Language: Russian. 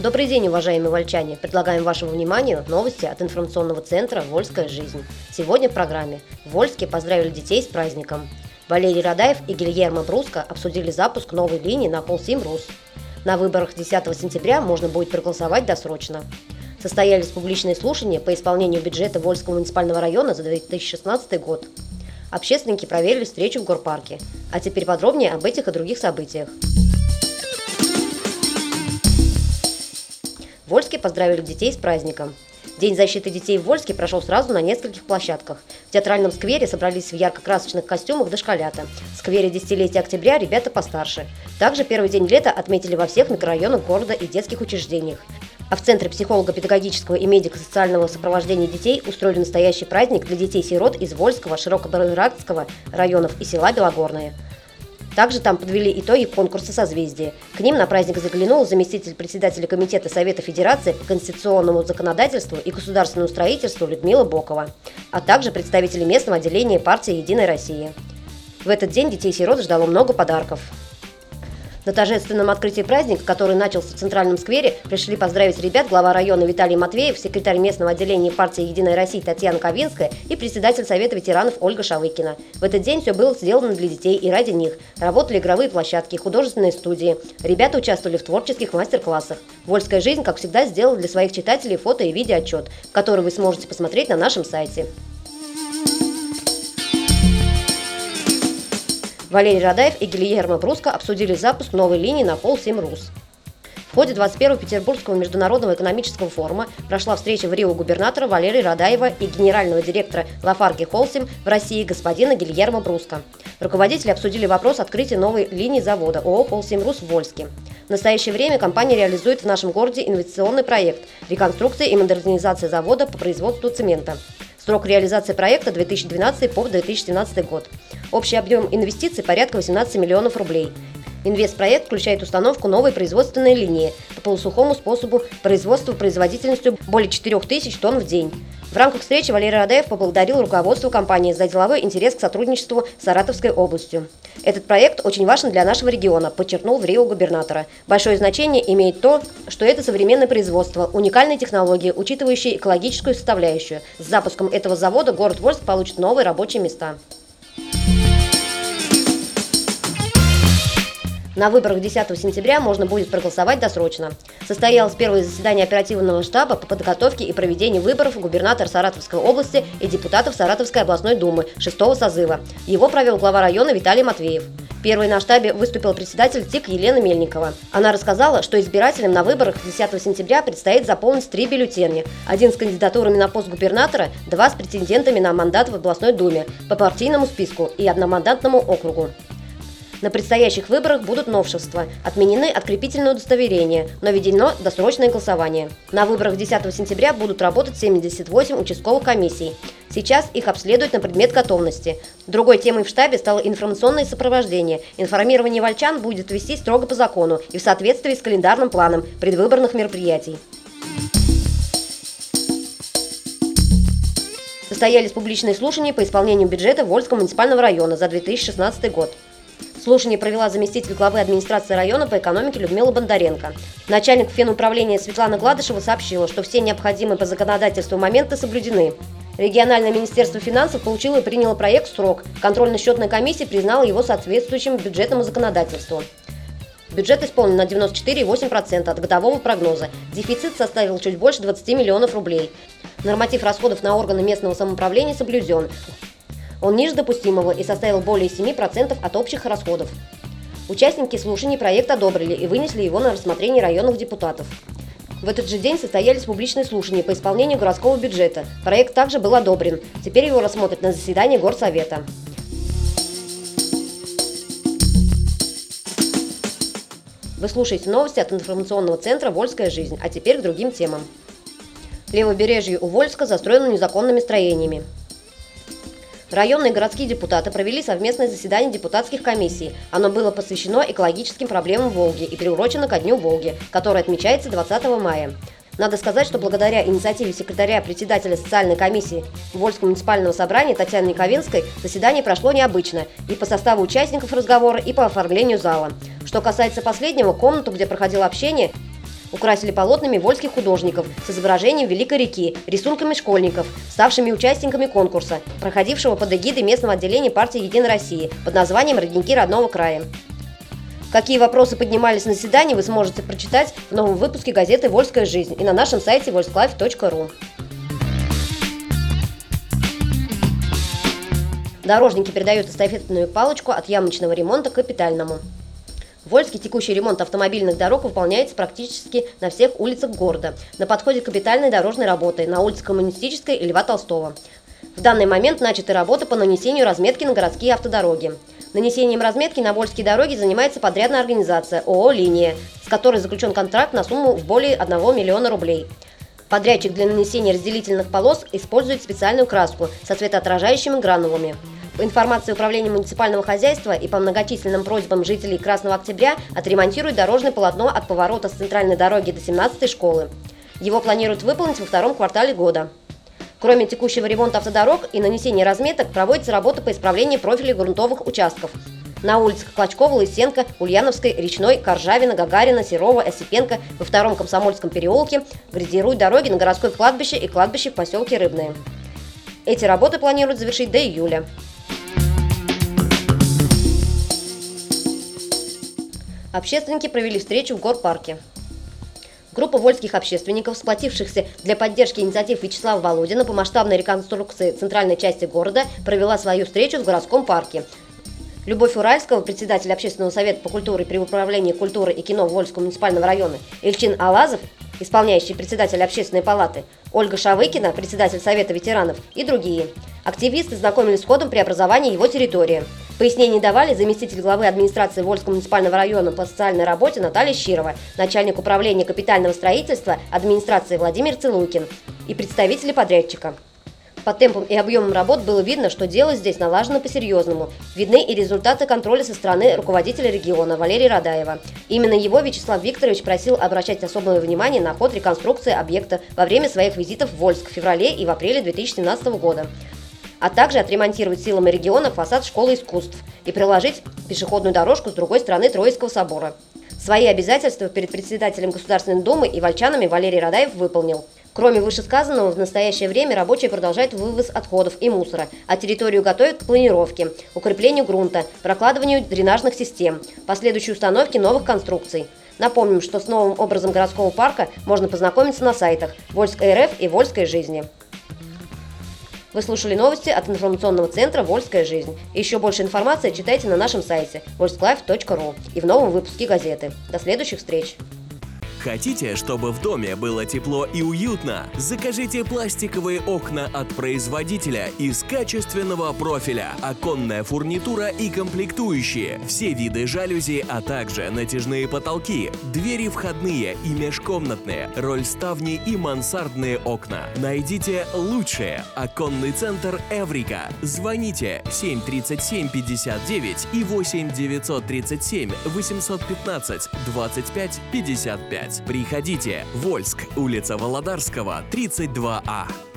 Добрый день, уважаемые вольчане! Предлагаем вашему вниманию новости от информационного центра «Вольская жизнь». Сегодня в программе в Вольске поздравили детей с праздником. Валерий Радаев и Гильермо Бруско обсудили запуск новой линии на Полсим Рус. На выборах 10 сентября можно будет проголосовать досрочно. Состоялись публичные слушания по исполнению бюджета Вольского муниципального района за 2016 год. Общественники проверили встречу в горпарке. А теперь подробнее об этих и других событиях. В Вольске поздравили детей с праздником. День защиты детей в Вольске прошел сразу на нескольких площадках. В театральном сквере собрались в ярко-красочных костюмах дошколята. В сквере десятилетия октября ребята постарше. Также первый день лета отметили во всех микрорайонах города и детских учреждениях. А в Центре психолого-педагогического и медико-социального сопровождения детей устроили настоящий праздник для детей-сирот из Вольского, Широкобарырадского районов и села Белогорное. Также там подвели итоги конкурса «Созвездие». К ним на праздник заглянул заместитель председателя Комитета Совета Федерации по конституционному законодательству и государственному строительству Людмила Бокова, а также представители местного отделения партии «Единая Россия». В этот день детей-сирот ждало много подарков. На торжественном открытии праздника, который начался в Центральном сквере, пришли поздравить ребят глава района Виталий Матвеев, секретарь местного отделения партии «Единая Россия» Татьяна Ковинская и председатель Совета ветеранов Ольга Шавыкина. В этот день все было сделано для детей и ради них. Работали игровые площадки, художественные студии. Ребята участвовали в творческих мастер-классах. «Вольская жизнь», как всегда, сделала для своих читателей фото и видеоотчет, который вы сможете посмотреть на нашем сайте. Валерий Радаев и Гильермо Бруско обсудили запуск новой линии на пол 7 РУС. В ходе 21-го Петербургского международного экономического форума прошла встреча в Рио губернатора Валерия Радаева и генерального директора Лафарги Холсим в России господина Гильермо Бруско. Руководители обсудили вопрос открытия новой линии завода ООО «Полсим Рус» в Вольске. В настоящее время компания реализует в нашем городе инвестиционный проект «Реконструкция и модернизация завода по производству цемента». Срок реализации проекта 2012 по 2017 год. Общий объем инвестиций порядка 18 миллионов рублей. Инвестпроект включает установку новой производственной линии по полусухому способу производства производительностью более 4000 тонн в день. В рамках встречи Валерий Радаев поблагодарил руководство компании за деловой интерес к сотрудничеству с Саратовской областью. Этот проект очень важен для нашего региона, подчеркнул в Рио губернатора. Большое значение имеет то, что это современное производство, уникальные технологии, учитывающие экологическую составляющую. С запуском этого завода город Вольск получит новые рабочие места. На выборах 10 сентября можно будет проголосовать досрочно. Состоялось первое заседание оперативного штаба по подготовке и проведению выборов губернатора Саратовской области и депутатов Саратовской областной думы 6 созыва. Его провел глава района Виталий Матвеев. Первой на штабе выступил председатель ТИК Елена Мельникова. Она рассказала, что избирателям на выборах 10 сентября предстоит заполнить три бюллетеня. Один с кандидатурами на пост губернатора, два с претендентами на мандат в областной думе по партийному списку и одномандатному округу. На предстоящих выборах будут новшества. Отменены открепительные удостоверения, но введено досрочное голосование. На выборах 10 сентября будут работать 78 участковых комиссий. Сейчас их обследуют на предмет готовности. Другой темой в штабе стало информационное сопровождение. Информирование вольчан будет вести строго по закону и в соответствии с календарным планом предвыборных мероприятий. Состоялись публичные слушания по исполнению бюджета Вольского муниципального района за 2016 год. Слушание провела заместитель главы администрации района по экономике Людмила Бондаренко. Начальник финуправления Светлана Гладышева сообщила, что все необходимые по законодательству моменты соблюдены. Региональное министерство финансов получило и приняло проект в срок. Контрольно-счетная комиссия признала его соответствующим бюджетному законодательству. Бюджет исполнен на 94,8% от годового прогноза. Дефицит составил чуть больше 20 миллионов рублей. Норматив расходов на органы местного самоуправления соблюден. Он ниже допустимого и составил более 7% от общих расходов. Участники слушаний проект одобрили и вынесли его на рассмотрение районных депутатов. В этот же день состоялись публичные слушания по исполнению городского бюджета. Проект также был одобрен. Теперь его рассмотрят на заседании Горсовета. Вы слушаете новости от информационного центра «Вольская жизнь», а теперь к другим темам. Левобережье у Вольска застроено незаконными строениями. Районные городские депутаты провели совместное заседание депутатских комиссий. Оно было посвящено экологическим проблемам Волги и приурочено ко Дню Волги, который отмечается 20 мая. Надо сказать, что благодаря инициативе секретаря председателя социальной комиссии Вольского муниципального собрания Татьяны Никовинской заседание прошло необычно и по составу участников разговора, и по оформлению зала. Что касается последнего, комнату, где проходило общение, Украсили полотнами вольских художников с изображением Великой реки, рисунками школьников, ставшими участниками конкурса, проходившего под эгидой местного отделения партии «Единой России» под названием «Родники родного края». Какие вопросы поднимались на заседании, вы сможете прочитать в новом выпуске газеты «Вольская жизнь» и на нашем сайте volsklave.ru. Дорожники передают эстафетную палочку от ямочного ремонта к капитальному. В Вольске текущий ремонт автомобильных дорог выполняется практически на всех улицах города. На подходе капитальной дорожной работы на улице Коммунистической и Льва Толстого. В данный момент начаты работы по нанесению разметки на городские автодороги. Нанесением разметки на Вольские дороги занимается подрядная организация ООО «Линия», с которой заключен контракт на сумму в более 1 миллиона рублей. Подрядчик для нанесения разделительных полос использует специальную краску со светоотражающими гранулами. Информации Управления муниципального хозяйства и по многочисленным просьбам жителей Красного Октября отремонтируют дорожное полотно от поворота с центральной дороги до 17-й школы. Его планируют выполнить во втором квартале года. Кроме текущего ремонта автодорог и нанесения разметок, проводится работа по исправлению профилей грунтовых участков. На улицах Клочкова, Лысенко, Ульяновской, Речной, Коржавина, Гагарина, Серова, Осипенко во втором Комсомольском переулке градируют дороги на городское кладбище и кладбище в поселке Рыбное. Эти работы планируют завершить до июля. Общественники провели встречу в горпарке. Группа вольских общественников, сплотившихся для поддержки инициатив Вячеслава Володина по масштабной реконструкции центральной части города, провела свою встречу в городском парке. Любовь Уральского, председатель Общественного совета по культуре при управлении культуры и кино Вольского муниципального района, Ильчин Алазов, исполняющий председатель Общественной палаты, Ольга Шавыкина, председатель Совета ветеранов и другие. Активисты знакомились с ходом преобразования его территории. Пояснений давали заместитель главы администрации Вольского муниципального района по социальной работе Наталья Щирова, начальник управления капитального строительства администрации Владимир Целуйкин и представители подрядчика. По темпам и объемам работ было видно, что дело здесь налажено по-серьезному. Видны и результаты контроля со стороны руководителя региона Валерия Радаева. Именно его Вячеслав Викторович просил обращать особое внимание на ход реконструкции объекта во время своих визитов в Вольск в феврале и в апреле 2017 года а также отремонтировать силами региона фасад школы искусств и приложить пешеходную дорожку с другой стороны Троицкого собора. Свои обязательства перед председателем Государственной Думы и вольчанами Валерий Радаев выполнил. Кроме вышесказанного, в настоящее время рабочие продолжают вывоз отходов и мусора, а территорию готовят к планировке, укреплению грунта, прокладыванию дренажных систем, последующей установке новых конструкций. Напомним, что с новым образом городского парка можно познакомиться на сайтах Вольской РФ и Вольской жизни. Вы слушали новости от информационного центра «Вольская жизнь». Еще больше информации читайте на нашем сайте volsklave.ru и в новом выпуске газеты. До следующих встреч! Хотите, чтобы в доме было тепло и уютно? Закажите пластиковые окна от производителя из качественного профиля, оконная фурнитура и комплектующие, все виды жалюзи, а также натяжные потолки, двери входные и межкомнатные, рольставни и мансардные окна. Найдите лучшее. Оконный центр Эврика. Звоните 737 59 и 8 937 815 25 55. Приходите. Вольск, улица Володарского, 32А.